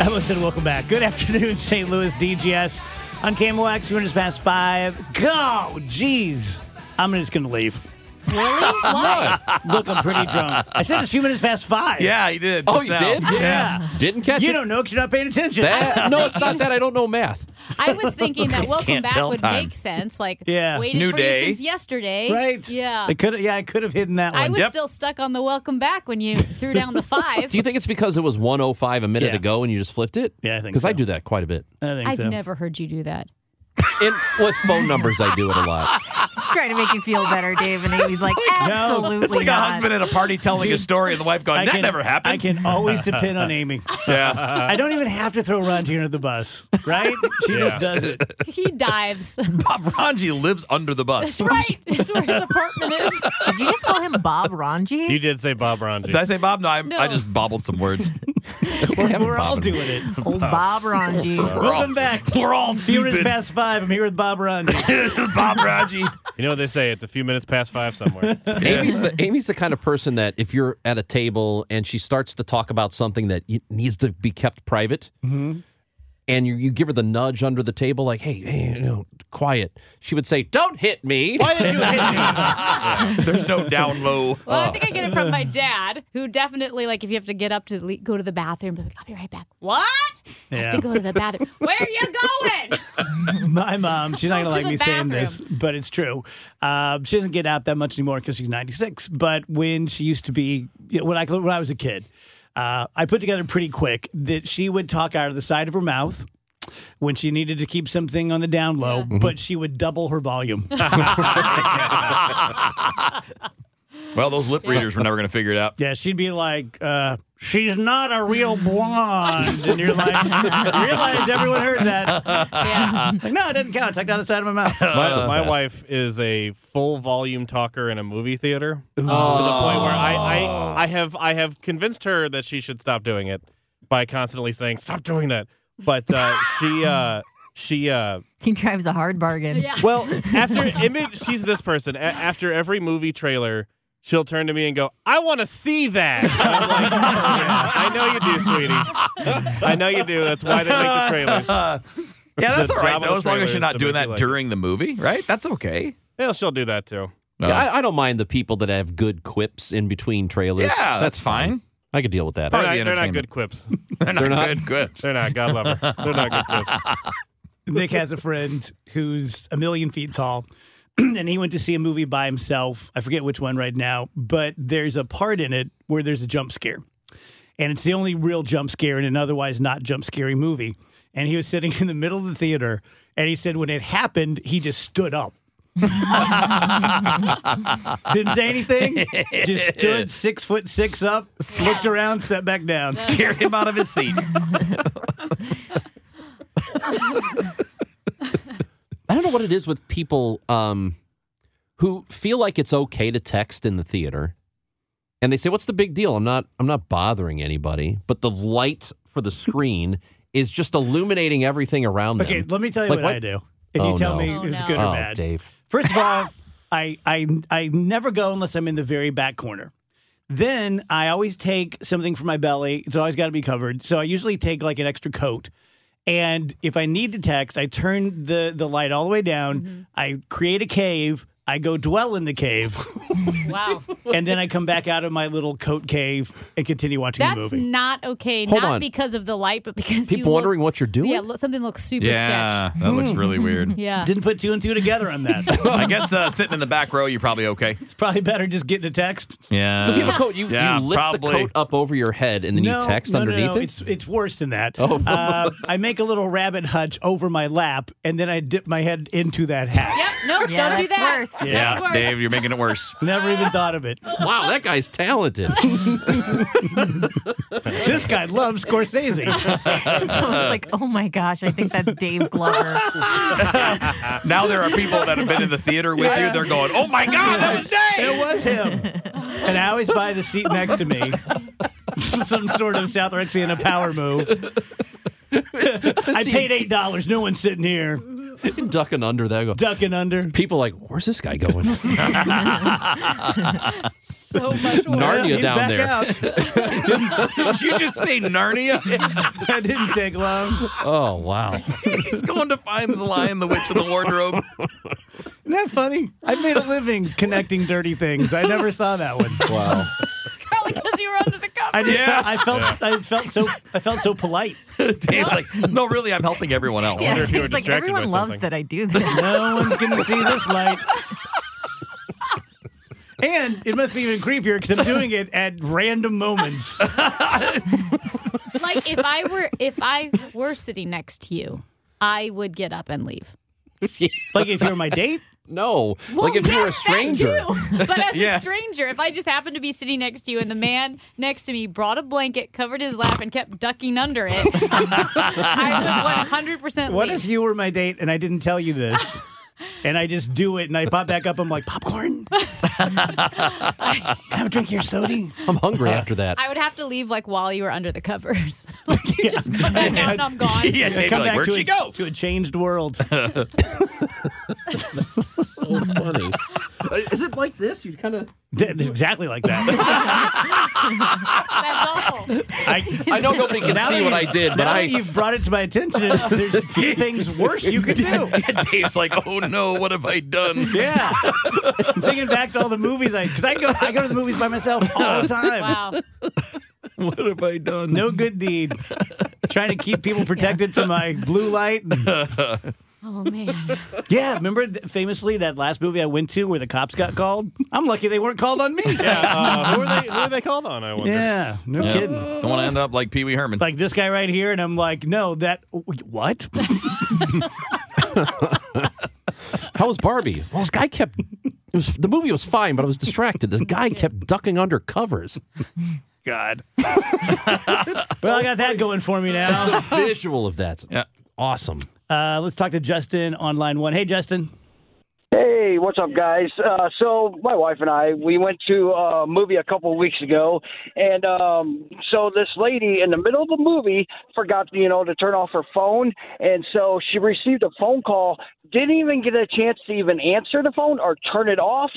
Listen, welcome back. Good afternoon, St. Louis DGS. On KMOX, few minutes past five. Go! Jeez. I'm just going to leave. Really? Why? Look, I'm pretty drunk. I said it's a few minutes past five. Yeah, you did. Oh, just you now. did? Yeah. Didn't catch You it. don't know because you're not paying attention. That- no, it's not that. I don't know math. I was thinking that welcome back would time. make sense. Like, Yeah. waited New for day. you since yesterday. Right? Yeah. I could. Yeah, I could have hidden that one. I was Yep. still stuck on the welcome back when you threw down the five. Do you think it's because it was 105 a minute Yeah. ago and you just flipped it? Yeah, I think Because I do that quite a bit. I think I've so. never heard you do that. And with phone numbers, I do it a lot. He's trying to make you feel better, Dave. And Amy's like, absolutely It's like not. a husband at a party telling a story and the wife going, I that can, never happened. I can always depend on Amy. yeah. I don't even have to throw Ranji under the bus, right? She just does it. He dives. Bob Ranji lives under the bus. That's right. That's where his apartment is. Did you just call him Bob Ranji? You did say Bob Ranji. Did I say Bob? No, I, No. I just bobbled some words. We're, we're all doing it. Old Bob Ranji. Welcome back. We're all Few minutes stupid. past five. I'm here with Bob Ranji. Bob Ranji. You know what they say? It's a few minutes past five somewhere. Amy's the, Amy's the kind of person that if you're at a table and she starts to talk about something that needs to be kept private, mm-hmm. And you, you give her the nudge under the table, like, hey, hey, you know, quiet, she would say, don't hit me. Why did you hit me? There's no down low. Well, I think I get it from my dad, who definitely, like, if you have to get up to le- go to the bathroom, be like, I'll be right back. What? I have to go to the bathroom. Where are you going? My mom, she's not going to to like the me saying this, but it's true. Uh, she doesn't get out that much anymore because she's 96. But when she used to be, you know, when I when I was a kid, uh, I put together pretty quick that she would talk out of the side of her mouth when she needed to keep something on the down low, but she would double her volume. Well, those lip readers were never going to figure it out. yeah, she'd be like, uh, "She's not a real blonde," and you're like, you realize everyone heard that. Yeah. Like, no, it didn't count. I took it out the side of my mouth. My, my wife is a full volume talker in a movie theater to the point where I, I, I have I have convinced her that she should stop doing it by constantly saying stop doing that. But uh, she uh, she uh, He drives a hard bargain. Yeah. well after image she's this person A- after every movie trailer. She'll turn to me and go, "I want to see that." I'm like, "Oh, yeah, I know you do, sweetie. I know you do. That's why they make the trailers. Yeah, that's The all right, though, as long as you're not doing that like during the movie, right? That's okay. Yeah, she'll do that too. Yeah, I, I don't mind the people that have good quips in between trailers. Yeah, that's fine. I could deal with that. They're not, the they're not good quips. They're not, They're not? good quips. They're not. God love her. They're not good quips. Nick has a friend who's a million feet tall, and he went to see a movie by himself. I forget which one right now, but there's a part in it where there's a jump scare. And it's the only real jump scare in an otherwise not jump scary movie. And he was sitting in the middle of the theater, and he said when it happened, he just stood up. Didn't say anything. Just stood six foot six up, looked around, sat back down. Scared him out of his seat. I don't know what it is with people um, who feel like it's okay to text in the theater, and they say, "What's the big deal? I'm not. I'm not bothering anybody." But the light for the screen is just illuminating everything around them. Okay, let me tell you Like what, I do. And Oh, you tell no. me Oh, it's no. good or oh, bad. Dave. First of all, I, I I never go unless I'm in the very back corner. Then I always take something for my belly. It's always got to be covered. So I usually take like an extra coat. And if I need to text, I turn the, the light all the way down. Mm-hmm. I create a cave, I go dwell in the cave, Wow. and then I come back out of my little coat cave and continue watching the movie. That's not okay. Hold not on. because of the light, but because you People look- wondering what you're doing? Yeah, look, something looks super Yeah, sketch. that looks really weird. Yeah. Didn't put two and two together on that. I guess uh, sitting in the back row, you're probably okay. it's probably better just getting a text. Yeah. So if you have a coat, you, Yeah, you lift probably. the coat up over your head and then no, you text no, underneath no, no. it. It's it's worse than that. Uh, I make a little rabbit hutch over my lap, and then I dip my head into that hat. Yep. No, Yeah, don't do that. worse. That's Yeah, worse. Dave, you're making it worse. Never even thought of it. Wow, that guy's talented. This guy loves Scorsese. Someone's like, oh my gosh, I think that's Dave Glover. Now there are people that have been in the theater with you. They're going, "Oh my God, that was Dave!" It was him. And I always buy the seat next to me. Some sort of South Rexiana power move. I paid eight dollars. No one's sitting here Ducking under that. Go. ducking under. People like, where's this guy going? So much worse. Narnia He's down there. out. Did you just say Narnia? That didn't take long. Oh wow. He's going to find the lion, the witch, and the wardrobe. Isn't that funny? I made a living connecting dirty things. I never saw that one. Wow. Probably because you were under the. I just Yeah. felt, I felt I felt so I felt so polite. Dave's like, "No, really, I'm helping everyone else." Yeah, if you were like, distracted by everyone loves something." that I do this. No one's gonna see this light. And it must be even creepier because I'm doing it at random moments. like if I were if I were sitting next to you, I would get up and leave. Like if you're my date, No. Well, like if you were a stranger. too. But as Yeah. a stranger, if I just happened to be sitting next to you and the man next to me brought a blanket, covered his lap, and kept ducking under it, I would 100% what leave. if you were my date and I didn't tell you this? And I just do it and I pop back up. I'm like, popcorn? I have a drink of your soda? I'm hungry after that. I would have to leave like while you were under the covers. like you just come back out and I'm gone. yeah, Dave's Come like, back "Where'd to she a, go?" To a changed world. so funny. Uh, is it like this? You kind of. Exactly like that. That's awful. I, I know nobody can Now see that what I did, but now I. that you've brought it to my attention, there's a few things worse you could do. Dave's like, "Oh no, what have I done?" Yeah, I'm thinking back to all the movies I because I go I go to the movies by myself all the time. Wow. What have I done? No good deed. Trying to keep people protected from my blue light. and- Oh man. yeah, remember th- famously that last movie I went to where the cops got called? I'm lucky they weren't called on me. Yeah, uh, who are they? Who are they called on? I wonder. Yeah, no Yeah. kidding. Don't want to end up like Pee Wee Herman. Like this guy right here, and I'm like, no, that what? How was Barbie? Well, this guy kept. It was the movie was fine, but I was distracted. This guy kept ducking under covers. God. well, I got that going for me now. The Visual of that's Yeah. awesome. Uh, let's talk to Justin on line one. Hey, Justin. Hey, what's up, guys? Uh, so my wife and I, we went to a movie a couple of weeks ago, and um, so this lady in the middle of the movie forgot, you know, to turn off her phone, and so she received a phone call, didn't even get a chance to even answer the phone or turn it off.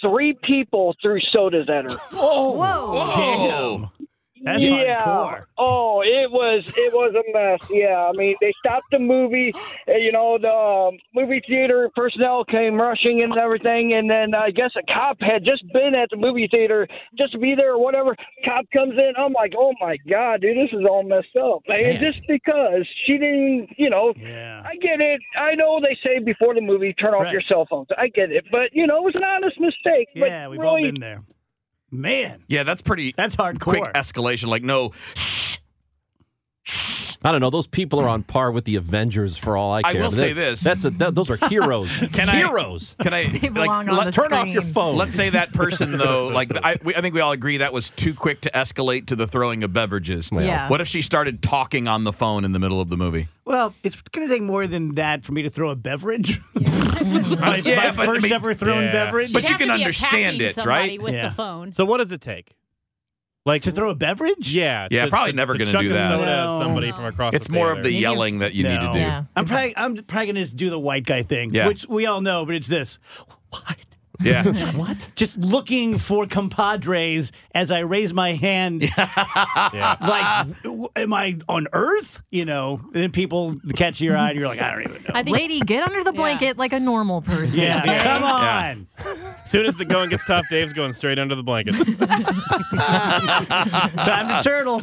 Three people threw sodas at her. Whoa. Damn. That's yeah. hardcore. Oh, it was it was a mess. Yeah, I mean they stopped the movie. uh, You know the um, movie theater personnel came rushing and everything, and then I guess a cop had just been at the movie theater just to be there or whatever. Cop comes in. I'm like, oh my god, dude, this is all messed up. And just because she didn't, you know, Yeah. I get it. I know they say before the movie turn off Right. your cell phones. I get it, but you know it was an honest mistake. Yeah, we've really, all been there. Man, Yeah, that's pretty that's hardcore. quick escalation. Like, no, I don't know. Those people are on par with the Avengers for all I care. I care. will That- say this. That's a, that, those are heroes. Can I- heroes. can I They like, on let- the Turn off your phone. Let's say that person though, like I, we, I think we all agree that was too quick to escalate to the throwing of beverages. Yeah. What if she started talking on the phone in the middle of the movie? Well, it's going to take more than that for me to throw a beverage. my Yeah, my but I first mean- ever thrown Yeah. beverage. But You'd you can understand it, somebody right? With Yeah. the phone. So what does it take? Like to throw a beverage? Yeah. Yeah, to- probably to- never to gonna chuck do a that. Soda No. at somebody from across. It's the more of the theater. yelling that you need to do. Yeah. I'm probably I'm probably going to do the white guy thing, Yeah. which we all know, but it's this. What? Yeah. what? Just looking for compadres as I raise my hand. yeah. Like, w- am I on Earth? You know, and then people catch your eye and you're like, I don't even know. I think Lady, get under the blanket like a normal person. Yeah, okay? come Yeah. on. As soon as the going gets tough, Dave's going straight under the blanket. Time to turtle.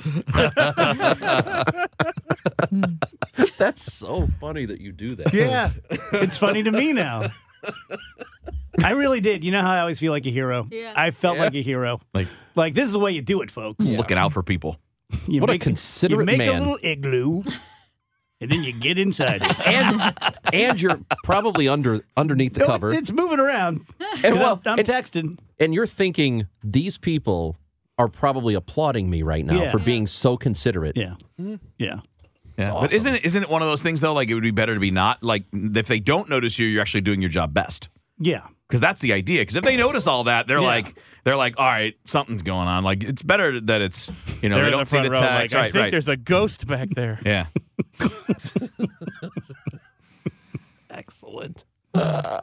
That's so funny that you do that. Yeah. It's funny to me now. I really did. You know how I always feel like a hero? Yeah. I felt like a hero. Like Like, this is the way you do it, folks. looking out for people. You What a make, considerate You make man. a little igloo, and then you get inside it. and and you're probably under underneath the No, cover. It's moving around. And well, I'm, I'm and- texting. and you're thinking these people are probably applauding me right now Yeah. for being so considerate. Yeah. Hmm. Yeah. Yeah. But isn't it isn't it one of those things though? Like it would be better to be not like if they don't notice you, you're actually doing your job best. Yeah. Because that's the idea. Because if they notice all that, they're Yeah. like they're like, all right, something's going on. Like it's better that it's you know They're they don't the see the row, text. like, I think right. there's a ghost back there. Yeah. Excellent. And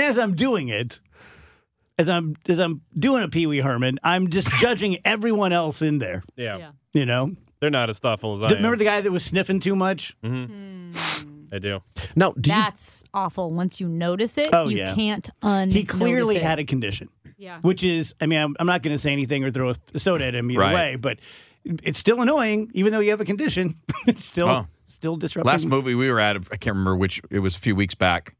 as I'm doing it, as I'm as I'm doing a Pee Wee Herman, I'm just judging everyone else in there. Yeah. Yeah. You know, They're not as thoughtful as I remember am. the guy that was sniffing too much? Mm-hmm. Hmm. I do. No, do you, That's awful. Once you notice it, Oh, you yeah. can't un. He clearly it. had a condition, Yeah. which is, I mean, I'm, I'm not going to say anything or throw a soda at him either Right. way, but it's still annoying, even though you have a condition. it's still Oh. still disrupting. Last movie we were at, I can't remember which. It was a few weeks back.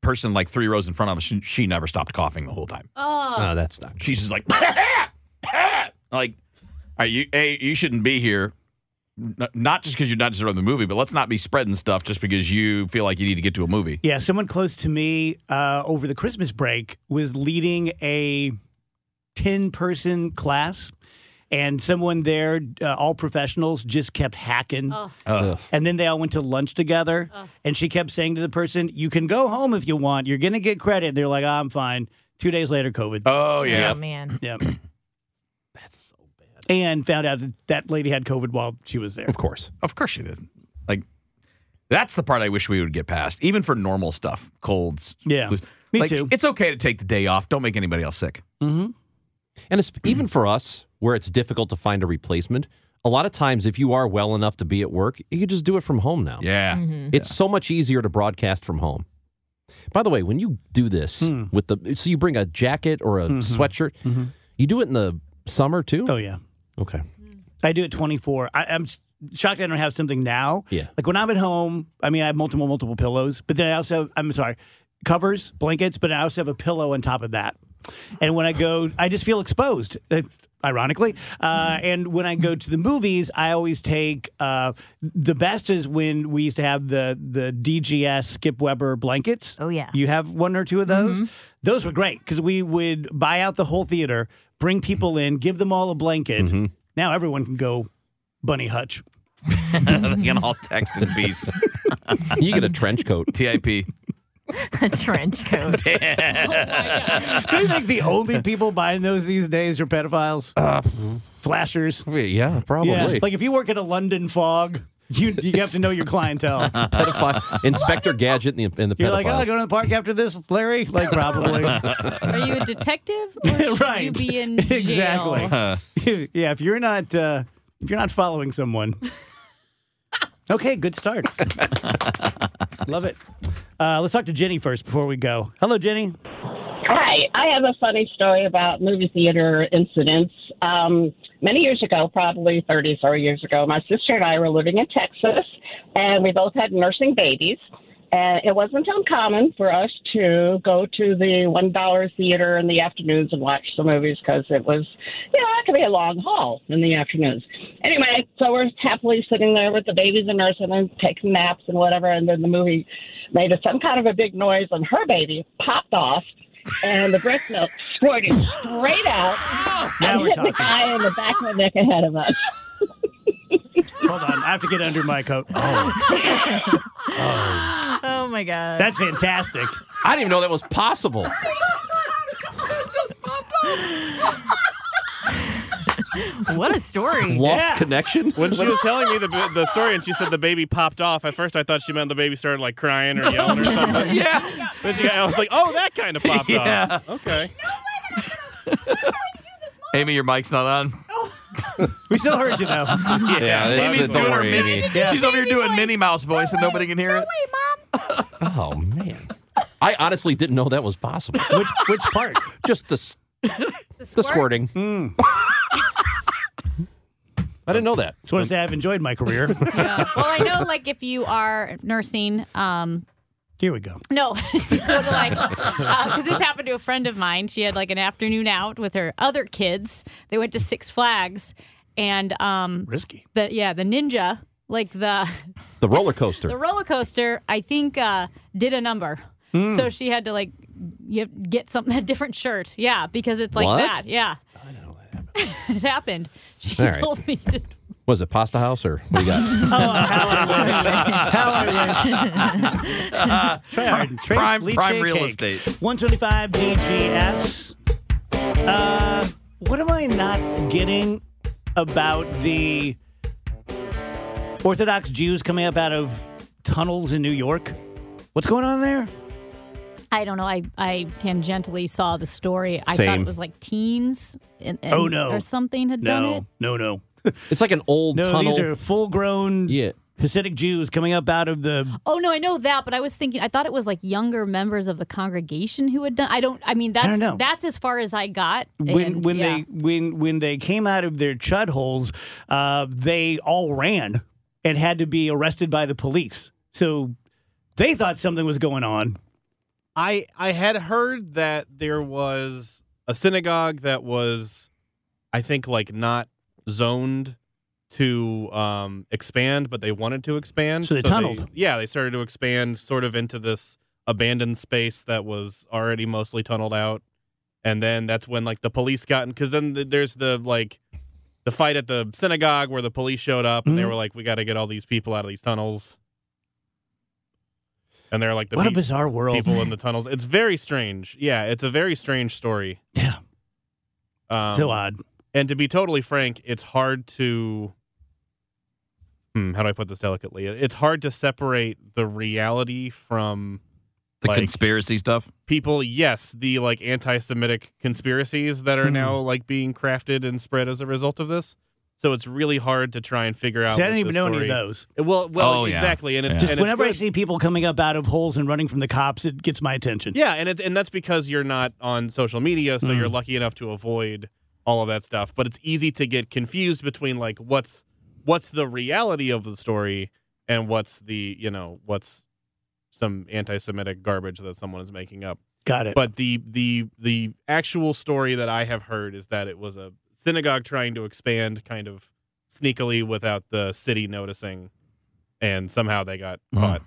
Person like three rows in front of us, she, she never stopped coughing the whole time. Oh. no, that's not. She's just like, like, all right, you, hey, you shouldn't be here. N- Not just because you're not disrupting the movie, but let's not be spreading stuff just because you feel like you need to get to a movie. Yeah, someone close to me uh, over the Christmas break was leading a 10 person class, and someone there, uh, all professionals, just kept hacking. Oh. And then they all went to lunch together, and she kept saying to the person, You can go home if you want. You're going to get credit. They're like, oh, I'm fine. Two days later, COVID. Oh Oh, yeah, man. Yep. That's so bad. And found out that that lady had COVID while she was there. Of course. of course she did. Like, that's the part I wish we would get past, even for normal stuff, colds. Yeah. flus. Me Like, too. It's okay to take the day off. Don't make anybody else sick. Mm-hmm. And it's, even for us, where it's difficult to find a replacement, a lot of times if you are well enough to be at work, you can just do it from home now. Yeah. It's so much easier to broadcast from home. By the way, when you do this Hmm. with the so you bring a jacket or a sweatshirt, you do it in the summer too? Mm-hmm. Oh, yeah. Okay. I do it 24. I, I'm shocked I don't have something now. Yeah. Like when I'm at home, I mean, I have multiple, multiple pillows, but then I also have, I'm sorry, covers, blankets, but I also have a pillow on top of that. And when I go, I just feel exposed, uh, ironically. Uh, and when I go to the movies, I always take uh, the best is when we used to have the the DGS Skip Weber blankets. Oh, yeah. You have one or two of those? Those were great because we would buy out the whole theater, bring people in, give them all a blanket. Mm-hmm. Now everyone can go bunny hutch. they can all text in peace. You get a trench coat. TIP. A trench coat. Oh my God. Do you think the only people buying those these days are pedophiles? Uh, Flashers? Yeah, probably. Yeah. Like if you work at a London fog, you you have to know your clientele. Pedophile. Inspector Gadget and the, and the You're pedophiles. like, oh, going to the park after this, Larry? Like, probably. Are you a detective or should right. you be in jail? exactly. yeah, if you're not uh, if you're not following someone. Okay, good start. Love it. Uh, let's talk to Jenny first before we go. Hello, Jenny. Hi, I have a funny story about movie theater incidents. Um, many years ago, probably 30 or years ago, my sister and I were living in Texas, and we both had nursing babies. And it wasn't uncommon for us to go to the $1 theater in the afternoons and watch the movies because it was, you know, it could be a long haul in the afternoons. Anyway, so we're happily sitting there with the babies and nursing and taking naps and whatever. And then the movie made some kind of a big noise, and her baby popped off and the breast milk squirted straight out Now and we're hit talking. the guy in the back of the neck ahead of us. Hold on. I have to get under my coat. Oh, oh. oh my god. That's fantastic. I didn't even know that was possible. what a story. Lost Yeah. connection? When she was telling me the the story and she said the baby popped off, at first I thought she meant the baby started like crying or yelling or something. yeah. Then she got, I was like, oh, that kind of popped Yeah. off. Okay. Amy, your mic's not on. We still heard you though. Yeah, that's Amy's the- doing don't her mini. Yeah. She's over here doing Minnie Mouse voice, and nobody can hear no it. Oh man, I honestly didn't know that was possible. which which part? Just the s- The, the squirt? squirting. I didn't know that. Just want to say I've enjoyed my career. Yeah. Well, I know, like, if you are nursing, um, Here we go. no, if you go to like, because this happened to a friend of mine. She had like an afternoon out with her other kids. They went to Six Flags, and um, Risky. the yeah, the ninja, like the The roller coaster. the roller coaster, I think uh, did a number. Hmm. So she had to like you get something a different shirt. Yeah, because it's like What? that. Yeah. I know that happened. it happened. She All right. told me to Was it Pasta House or what do you got? How I wish. Try hard. Trace Prime- prime real cake. estate. 125 DGS. Uh, what am I not getting about the Orthodox Jews coming up out of tunnels in New York? What's going on there? I don't know. I, I tangentially saw the story. I thought it was like teens and, and- Oh, no. or something had done it. No, it. no, no. It's like an old No, tunnel. these are full grown yeah. Hasidic Jews coming up out of the. Oh no, I know that, but I was thinking I thought it was like younger members of the congregation who had done. I don't. I mean, that's don't know. that's as far as I got. When and, when yeah. they when when they came out of their chud holes, uh, they all ran and had to be arrested by the police. So they thought something was going on. I I had heard that there was a synagogue that was, I think, like not zoned to um, expand, but they wanted to expand. So they tunneled. yeah, they started to expand sort of into this abandoned space that was already mostly tunneled out, and then that's when like the police got in because then th- there's the like the fight at the synagogue where the police showed up and they Mhm. were like, "We got to get all these people out of these tunnels." And they're like the what a bizarre world. people in the tunnels. It's very strange. Yeah, it's a very strange story. Yeah, Um, so odd. And to be totally frank, it's hard to. Hmm, how do I put this delicately? It's hard to separate the reality from The like, conspiracy stuff. people. Yes, the like anti-Semitic conspiracies that are now like being crafted and spread as a result of this. So it's really hard to try and figure out. See, I what didn't even the know any of those. Well, well, Oh, yeah. exactly, and it's Yeah. Just and it's whenever I see people coming up out of holes and running from the cops, it gets my attention. Yeah, and it's and that's because you're not on social media, so Mm. you're lucky enough to avoid all of that stuff. But it's easy to get confused between like what's what's the reality of the story and what's the you know what's some anti-Semitic garbage that someone is making up. Got it. But the the the actual story that I have heard is that it was a synagogue trying to expand kind of sneakily without the city noticing, and somehow they got Oh. caught.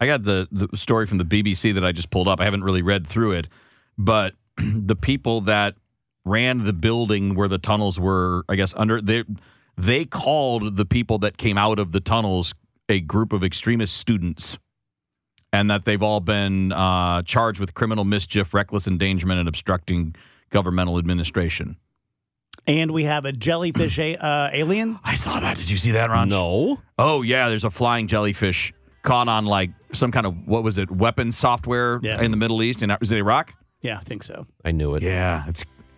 I got the, the story from the BBC that I just pulled up. I haven't really read through it, but the people that ran the building where the tunnels were, I guess, under they they called the people that came out of the tunnels a group of extremist students, and that they've all been uh, charged with criminal mischief, reckless endangerment, and obstructing governmental administration. and we have a jellyfish a- uh, alien. I saw that. Did you see that, Ron? No. Oh yeah, there's a flying jellyfish caught on like some kind of what was it, weapons software Yeah. in the Middle East in is it Iraq? Yeah, I think so. I knew it. Yeah, it's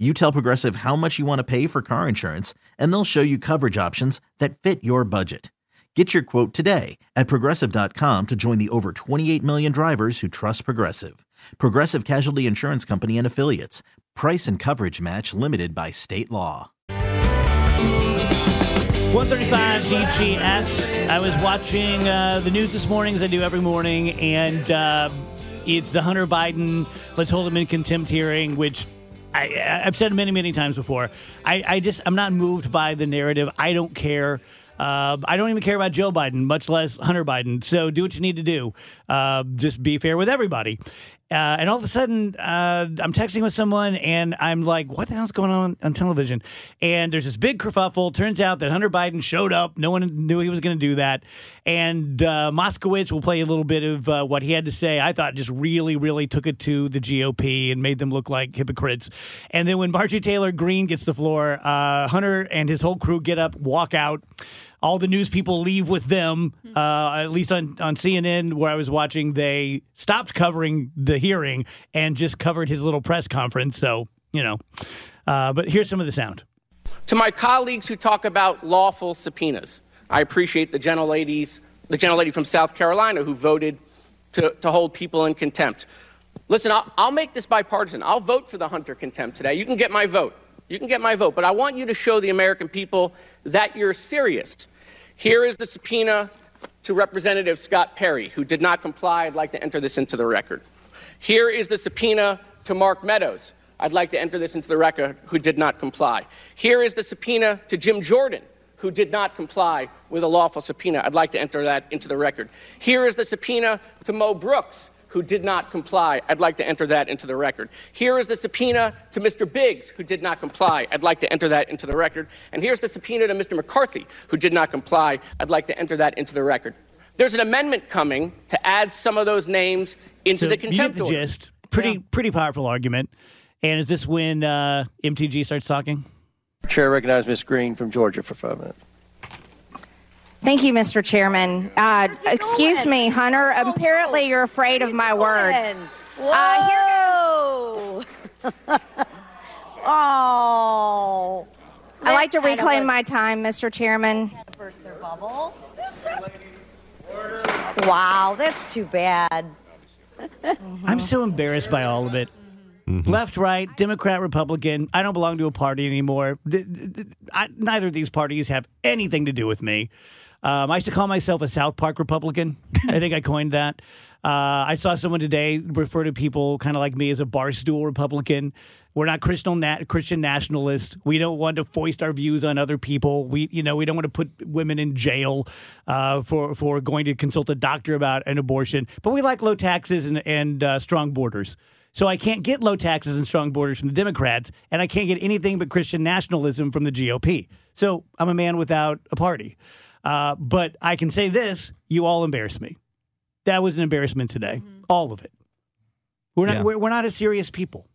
You tell Progressive how much you want to pay for car insurance, and they'll show you coverage options that fit your budget. Get your quote today at progressive.com to join the over 28 million drivers who trust Progressive. Progressive Casualty Insurance Company and Affiliates. Price and coverage match limited by state law. 135 DGS. I was watching uh, the news this morning, as I do every morning, and uh, it's the Hunter Biden let's hold him in contempt hearing, which I, I've said many, many times before. I, I just, I'm not moved by the narrative. I don't care. Uh, I don't even care about Joe Biden, much less Hunter Biden. So do what you need to do. Uh, just be fair with everybody. Uh, and all of a sudden, uh, I'm texting with someone, and I'm like, "What the hell's going on on television?" And there's this big kerfuffle. Turns out that Hunter Biden showed up. No one knew he was going to do that. And uh, Moskowitz will play a little bit of uh, what he had to say. I thought just really, really took it to the GOP and made them look like hypocrites. And then when Marjorie Taylor Greene gets the floor, uh, Hunter and his whole crew get up, walk out all the news people leave with them. Uh, at least on, on CNN, where I was watching, they stopped covering the hearing and just covered his little press conference. So, you know. Uh, but here's some of the sound. To my colleagues who talk about lawful subpoenas, I appreciate the gentleladies, the gentlelady from South Carolina who voted to, to hold people in contempt. Listen, I'll, I'll make this bipartisan. I'll vote for the Hunter contempt today. You can get my vote. You can get my vote, but I want you to show the American people that you're serious. Here is the subpoena to Representative Scott Perry, who did not comply. I'd like to enter this into the record. Here is the subpoena to Mark Meadows. I'd like to enter this into the record, who did not comply. Here is the subpoena to Jim Jordan, who did not comply with a lawful subpoena. I'd like to enter that into the record. Here is the subpoena to Mo Brooks, who did not comply. I'd like to enter that into the record. Here is the subpoena to Mr. Biggs, who did not comply. I'd like to enter that into the record. And here's the subpoena to Mr. McCarthy, who did not comply. I'd like to enter that into the record. There's an amendment coming to add some of those names into So the you get contempt the order. gist. Pretty, pretty powerful argument. And is this when uh, MTG starts talking? Chair recognize Ms. Greene from Georgia for five minutes. Thank you, Mr. Chairman. Uh, excuse me, Hunter. Apparently, you're afraid of my words. Uh, Whoa! oh. I'd like to That kind of reclaim my time, Mr. Chairman. Burst their bubble. Wow, that's too bad. I'm so embarrassed by all of it. Left, right, Democrat, Republican. I don't belong to a party anymore. I, neither of these parties have anything to do with me. Um, I used to call myself a South Park Republican. I think I coined that. Uh, I saw someone today refer to people kind of like me as a barstool Republican. We're not Christian na- Christian nationalists. We don't want to foist our views on other people. We, you know, we don't want to put women in jail uh, for for going to consult a doctor about an abortion. But we like low taxes and and uh, strong borders. So I can't get low taxes and strong borders from the Democrats, and I can't get anything but Christian nationalism from the GOP. So I'm a man without a party. Uh, but I can say this: you all embarrass me. That was an embarrassment today. All of it. We're not. Yeah. We're, we're not a serious people.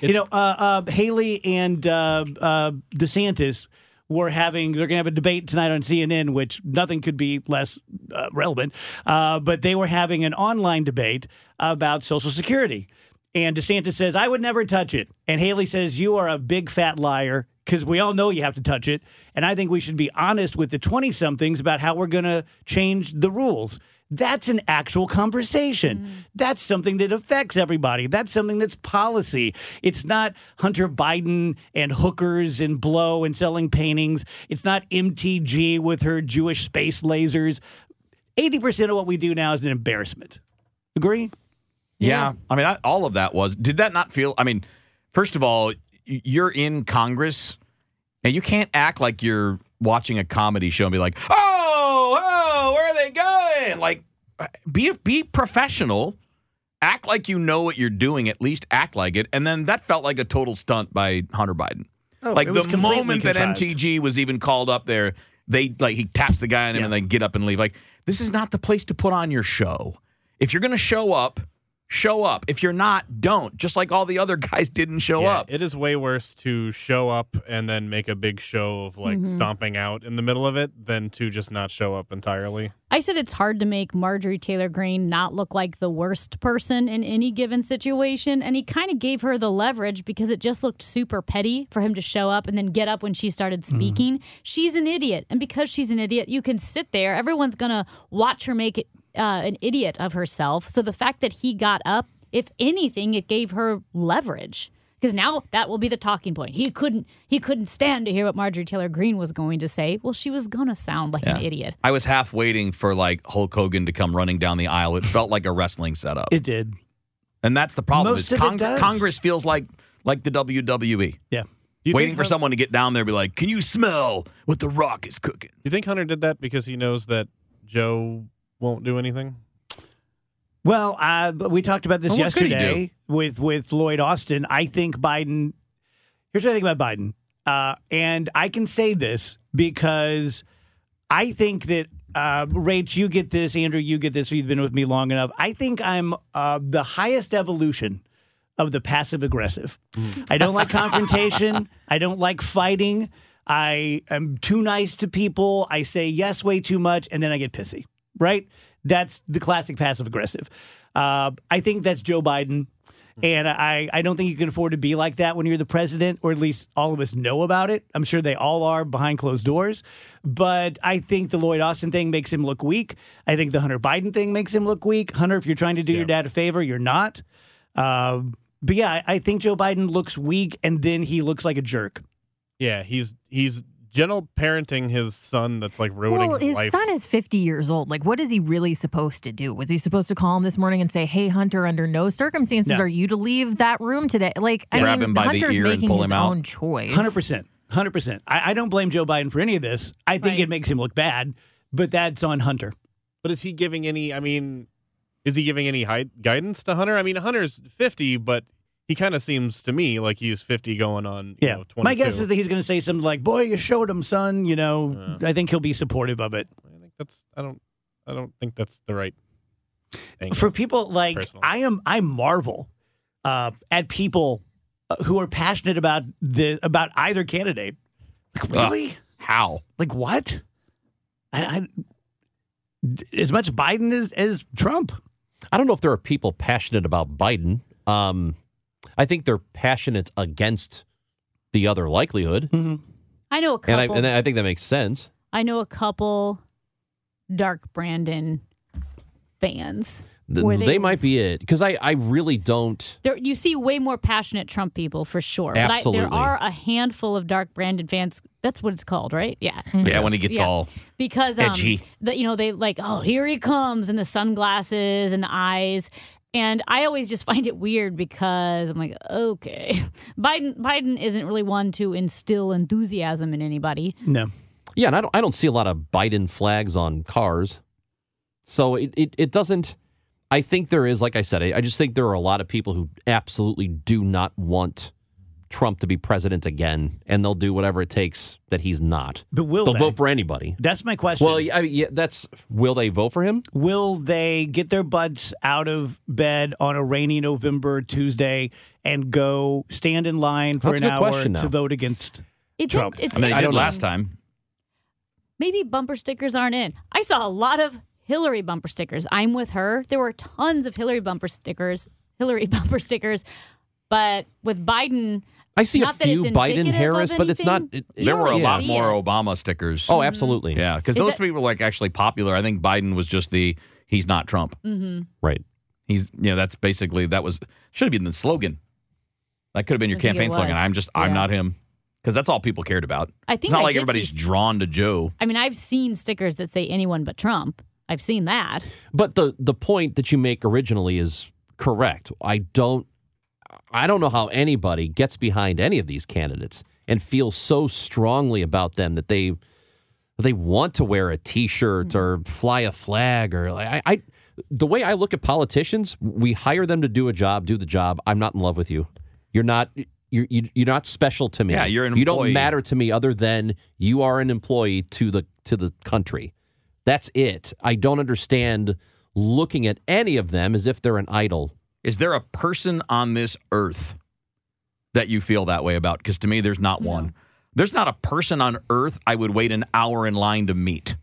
you know, uh, uh, Haley and uh, uh, DeSantis were having. They're going to have a debate tonight on CNN, which nothing could be less uh, relevant. Uh, but they were having an online debate about Social Security. And DeSantis says, I would never touch it. And Haley says, You are a big fat liar because we all know you have to touch it. And I think we should be honest with the 20 somethings about how we're going to change the rules. That's an actual conversation. Mm. That's something that affects everybody. That's something that's policy. It's not Hunter Biden and hookers and blow and selling paintings. It's not MTG with her Jewish space lasers. 80% of what we do now is an embarrassment. Agree? Yeah. I mean, I, all of that was. Did that not feel? I mean, first of all, y- you're in Congress and you can't act like you're watching a comedy show and be like, oh, oh, where are they going? Like, uh, be be professional. Act like you know what you're doing. At least act like it. And then that felt like a total stunt by Hunter Biden. Oh, like the moment that. MTG was even called up there, they like he taps the guy on him and they get up and leave. Like this is not the place to put on your show. If you're going to show up, show up. If you're not, don't. Just like all the other guys didn't show Yeah, up. It is way worse to show up and then make a big show of like Mhm. stomping out in the middle of it than to just not show up entirely. I said it's hard to make Marjorie Taylor Greene not look like the worst person in any given situation. And he kind of gave her the leverage because it just looked super petty for him to show up and then get up when she started speaking. She's an idiot. And because she's an idiot, you can sit there. Everyone's going to watch her make it, uh, an idiot of herself. So the fact that he got up, if anything, it gave her leverage. Because now that will be the talking point. He couldn't. He couldn't stand to hear what Marjorie Taylor Greene was going to say. Well, she was gonna sound like an idiot. I was half waiting for like Hulk Hogan to come running down the aisle. It felt like a wrestling setup. It did. And that's the problem Most is of it Cong- does. Congress feels like like the WWE. Yeah. Waiting for Hun- someone to get down there and be like, "Can you smell what the Rock is cooking?" Do you think Hunter did that because he knows that Joe won't do anything? Well, uh, we talked about this Well, what could he yesterday with with Lloyd Austin. I think Biden. Here's what I think about Biden, uh, and I can say this because I think that uh, Rach, you get this, Andrew, you get this. You've been with me long enough. I think I'm uh, the highest evolution of the passive aggressive. I don't like confrontation. I don't like fighting. I am too nice to people. I say yes way too much, and then I get pissy. Right? That's the classic passive aggressive. Uh, I think that's Joe Biden. And I, I don't think you can afford to be like that when you're the president, or at least all of us know about it. I'm sure they all are behind closed doors. But I think the Lloyd Austin thing makes him look weak. I think the Hunter Biden thing makes him look weak. Hunter, if you're trying to do your dad a favor, you're not. Um, but yeah, I think Joe Biden looks weak, and then he looks like a jerk. Yeah, he's he's gentle parenting his son that's like ruining Well, his, his life. son is 50 years old. Like, what is he really supposed to do? Was he supposed to call him this morning and say, "Hey, Hunter, under no circumstances No. are you to leave that room today"? Like, I Grab mean, him by the Hunter's ear and making pull his him out. own choice. Hundred percent, hundred percent. I I don't blame Joe Biden for any of this. I think Right. it makes him look bad, but that's on Hunter. But is he giving any? I mean, is he giving any hi- guidance to Hunter? I mean, Hunter's fifty, but he kind of seems to me like he's fifty going on. You Yeah, know, 22. my guess is that he's going to say something like, "Boy, you showed him, son." You know, I think he'll be supportive of it. I think that's. I don't. I don't think that's the right. Thing. For people like Personally. I am, I marvel uh, at people uh, who are passionate about the about either candidate. Like, really? How? Like what? I, I as much Biden as as Trump. I don't know if there are people passionate about Biden. Um, I think they're passionate against the other likelihood, I know a and I, couple. and I think that makes sense. I know a couple Dark Brandon fans. Th- where they, might be it because I, I really don't. There, you see way more passionate Trump people for sure. But I, Absolutely. there are a handful of Dark Brandon fans. That's what it's called, right? Yeah. Yeah, when he gets Yeah. all because um, edgy. the, you know they like oh here he comes and the sunglasses and the eyes and i always just find it weird because i'm like okay biden biden isn't really one to instill enthusiasm in anybody No. Yeah, and I don't I don't see a lot of Biden flags on cars, so it it, it doesn't. I think there is, like I said, I, I just think there are a lot of people who absolutely do not want Trump to be president again, and they'll do whatever it takes that he's not. But will they'll they? vote for anybody? That's my question. Well, yeah, I mean, yeah, that's will they vote for him? Will they get their butts out of bed on a rainy November Tuesday and go stand in line for That's an hour question to now. vote against it's Trump? it's I mean, they did interesting. last time. maybe bumper stickers aren't in i saw a lot of hillary bumper stickers i'm with her there were tons of hillary bumper stickers hillary bumper stickers but with biden I see not a few Biden Harris, but it's not. It, There were a lot more it. Obama stickers. Oh, absolutely. Yeah, because those it- three were like actually popular. I think Biden was just the he's not Trump. Mhm. Right. He's you know that's basically that was should have been the slogan. That could have been your I campaign slogan. I'm just I'm not him because that's all people cared about. I think it's not I like everybody's see- drawn to Joe. I mean, I've seen stickers that say anyone but Trump. I've seen that. But the the point that you make originally is correct. I don't I don't know how anybody gets behind any of these candidates and feels so strongly about them that they they want to wear a t-shirt mm. or fly a flag or I, I the way I look at politicians, we hire them to do a job, do the job. I'm not in love with you. You're not you're you- you're not special to me. Yeah, you're an You don't matter to me other than you are an employee to the to the country. That's it. I don't understand looking at any of them as if they're an idol Is there a person on this earth that you feel that way about? Because to me, there's not one. There's not a person on earth I would wait an hour in line to meet.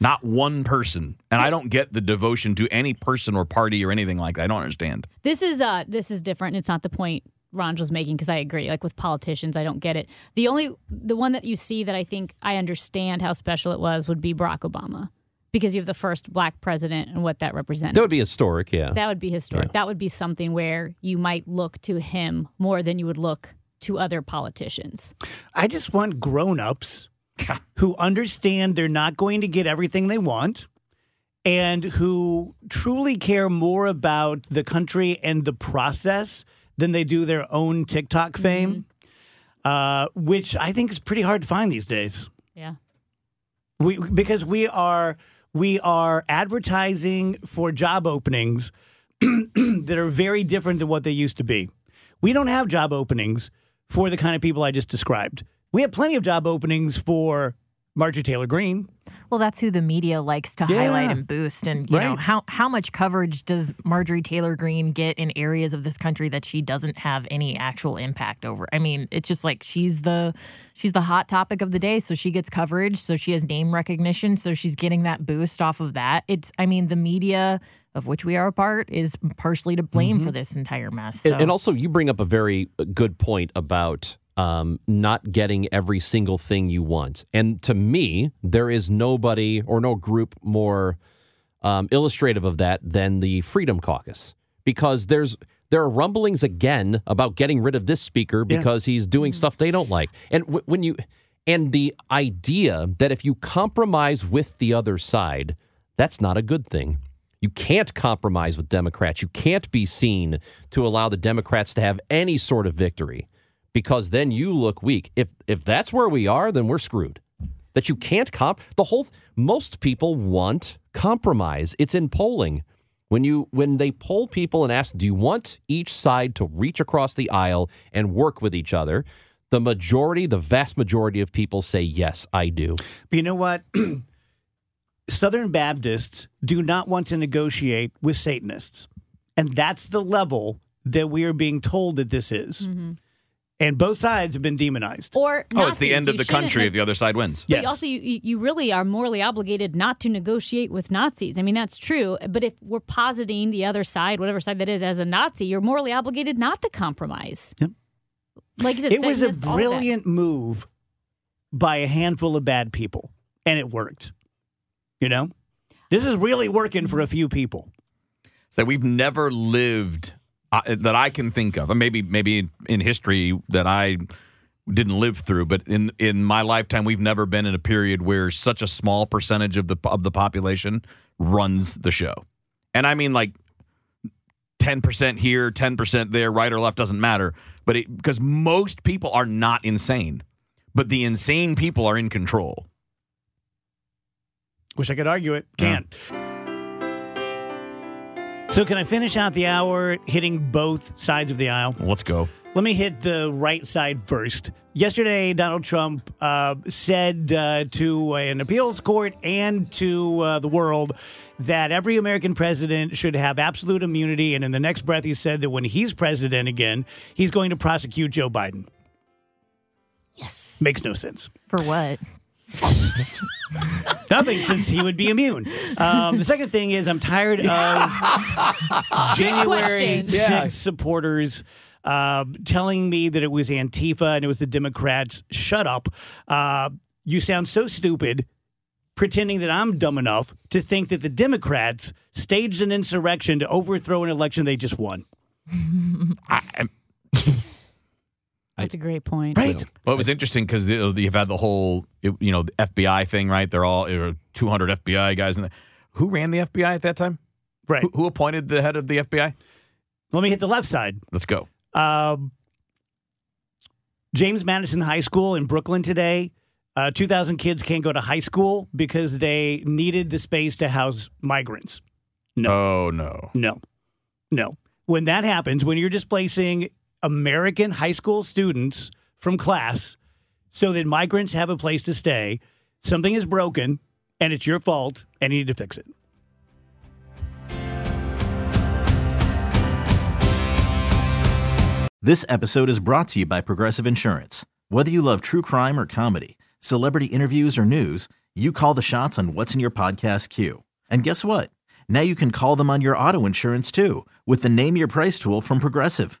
Not one person. And I don't get the devotion to any person or party or anything like that. I don't understand. This is uh this is different. It's not the point Ron was making because I agree. Like with politicians, I don't get it. The only the one that you see that I think I understand how special it was would be Barack Obama because you have the first black president and what that represents. That would be historic, yeah. That would be historic. That would be something where you might look to him more than you would look to other politicians. I just want grown-ups who understand they're not going to get everything they want and who truly care more about the country and the process than they do their own TikTok fame, uh, which I think is pretty hard to find these days. Yeah. We because we are we are advertising for job openings that are very different than what they used to be. We don't have job openings for the kind of people I just described. We have plenty of job openings for Marjorie Taylor Greene. Well, that's who the media likes to Yeah. highlight and boost. And you know how how much coverage does Marjorie Taylor Greene get in areas of this country that she doesn't have any actual impact over? I mean, it's just like she's the she's the hot topic of the day, so she gets coverage, so she has name recognition, so she's getting that boost off of that. It's I mean, the media of which we are a part is partially to blame mm-hmm. for this entire mess. And, and also, you bring up a very good point about um, not getting every single thing you want. And to me, there is nobody or no group more um, illustrative of that than the Freedom Caucus, because there's there are rumblings again about getting rid of this speaker because he's doing stuff they don't like. And w- when you and the idea that if you compromise with the other side, that's not a good thing. You can't compromise with Democrats. You can't be seen to allow the Democrats to have any sort of victory because then you look weak. If if that's where we are, then we're screwed. That you can't comp the whole most people want compromise. It's in polling. When you when they poll people and ask, "Do you want each side to reach across the aisle and work with each other?" The majority, the vast majority of people say, "Yes, I do." But you know what? Southern Baptists do not want to negotiate with Satanists. And that's the level that we are being told that this is. Mm-hmm. And both sides have been demonized. Or Oh, it's the end of You the country neg- if the other side wins. But you also, you, you really are morally obligated not to negotiate with Nazis. I mean, that's true. But if we're positing the other side, whatever side that is, as a Nazi, you're morally obligated not to compromise. Yep. Like you said, It was a Satanists, all of that. brilliant move by a handful of bad people, and it worked. You know? This is really working for a few people. that we've never lived that I can think of, and maybe maybe in history that I didn't live through, but in in my lifetime, we've never been in a period where such a small percentage of the of the population runs the show, and I mean like ten percent here, ten percent there, right or left doesn't matter, but it, because most people are not insane, but the insane people are in control. Wish I could argue it. Can't. So, can I finish out the hour hitting both sides of the aisle? Let's go. Let me hit the right side first. Yesterday, Donald Trump uh, said uh, to an appeals court and to uh, the world that every American president should have absolute immunity. And in the next breath, he said that when he's president again, he's going to prosecute Joe Biden. Yes. Makes no sense. For what? Nothing, since he would be immune. Um, the second thing is, I'm tired of January question. 6th supporters uh, telling me that it was Antifa and it was the Democrats. Shut up. Uh, you sound so stupid pretending that I'm dumb enough to think that the Democrats staged an insurrection to overthrow an election they just won. That's a great point. Right. Well, it was interesting because you've had the whole, you know, the FBI thing, right? They're all there were 200 FBI guys. And who ran the FBI at that time? Right. Who, who appointed the head of the FBI? Let me hit the left side. Let's go. Um, James Madison High School in Brooklyn today. Uh, 2,000 kids can't go to high school because they needed the space to house migrants. No. Oh, no. No. No. When that happens, when you're displacing American high school students from class so that migrants have a place to stay, something is broken and it's your fault and you need to fix it. This episode is brought to you by Progressive Insurance. Whether you love true crime or comedy, celebrity interviews or news, you call the shots on what's in your podcast queue. And guess what? Now you can call them on your auto insurance too with the Name Your Price tool from Progressive.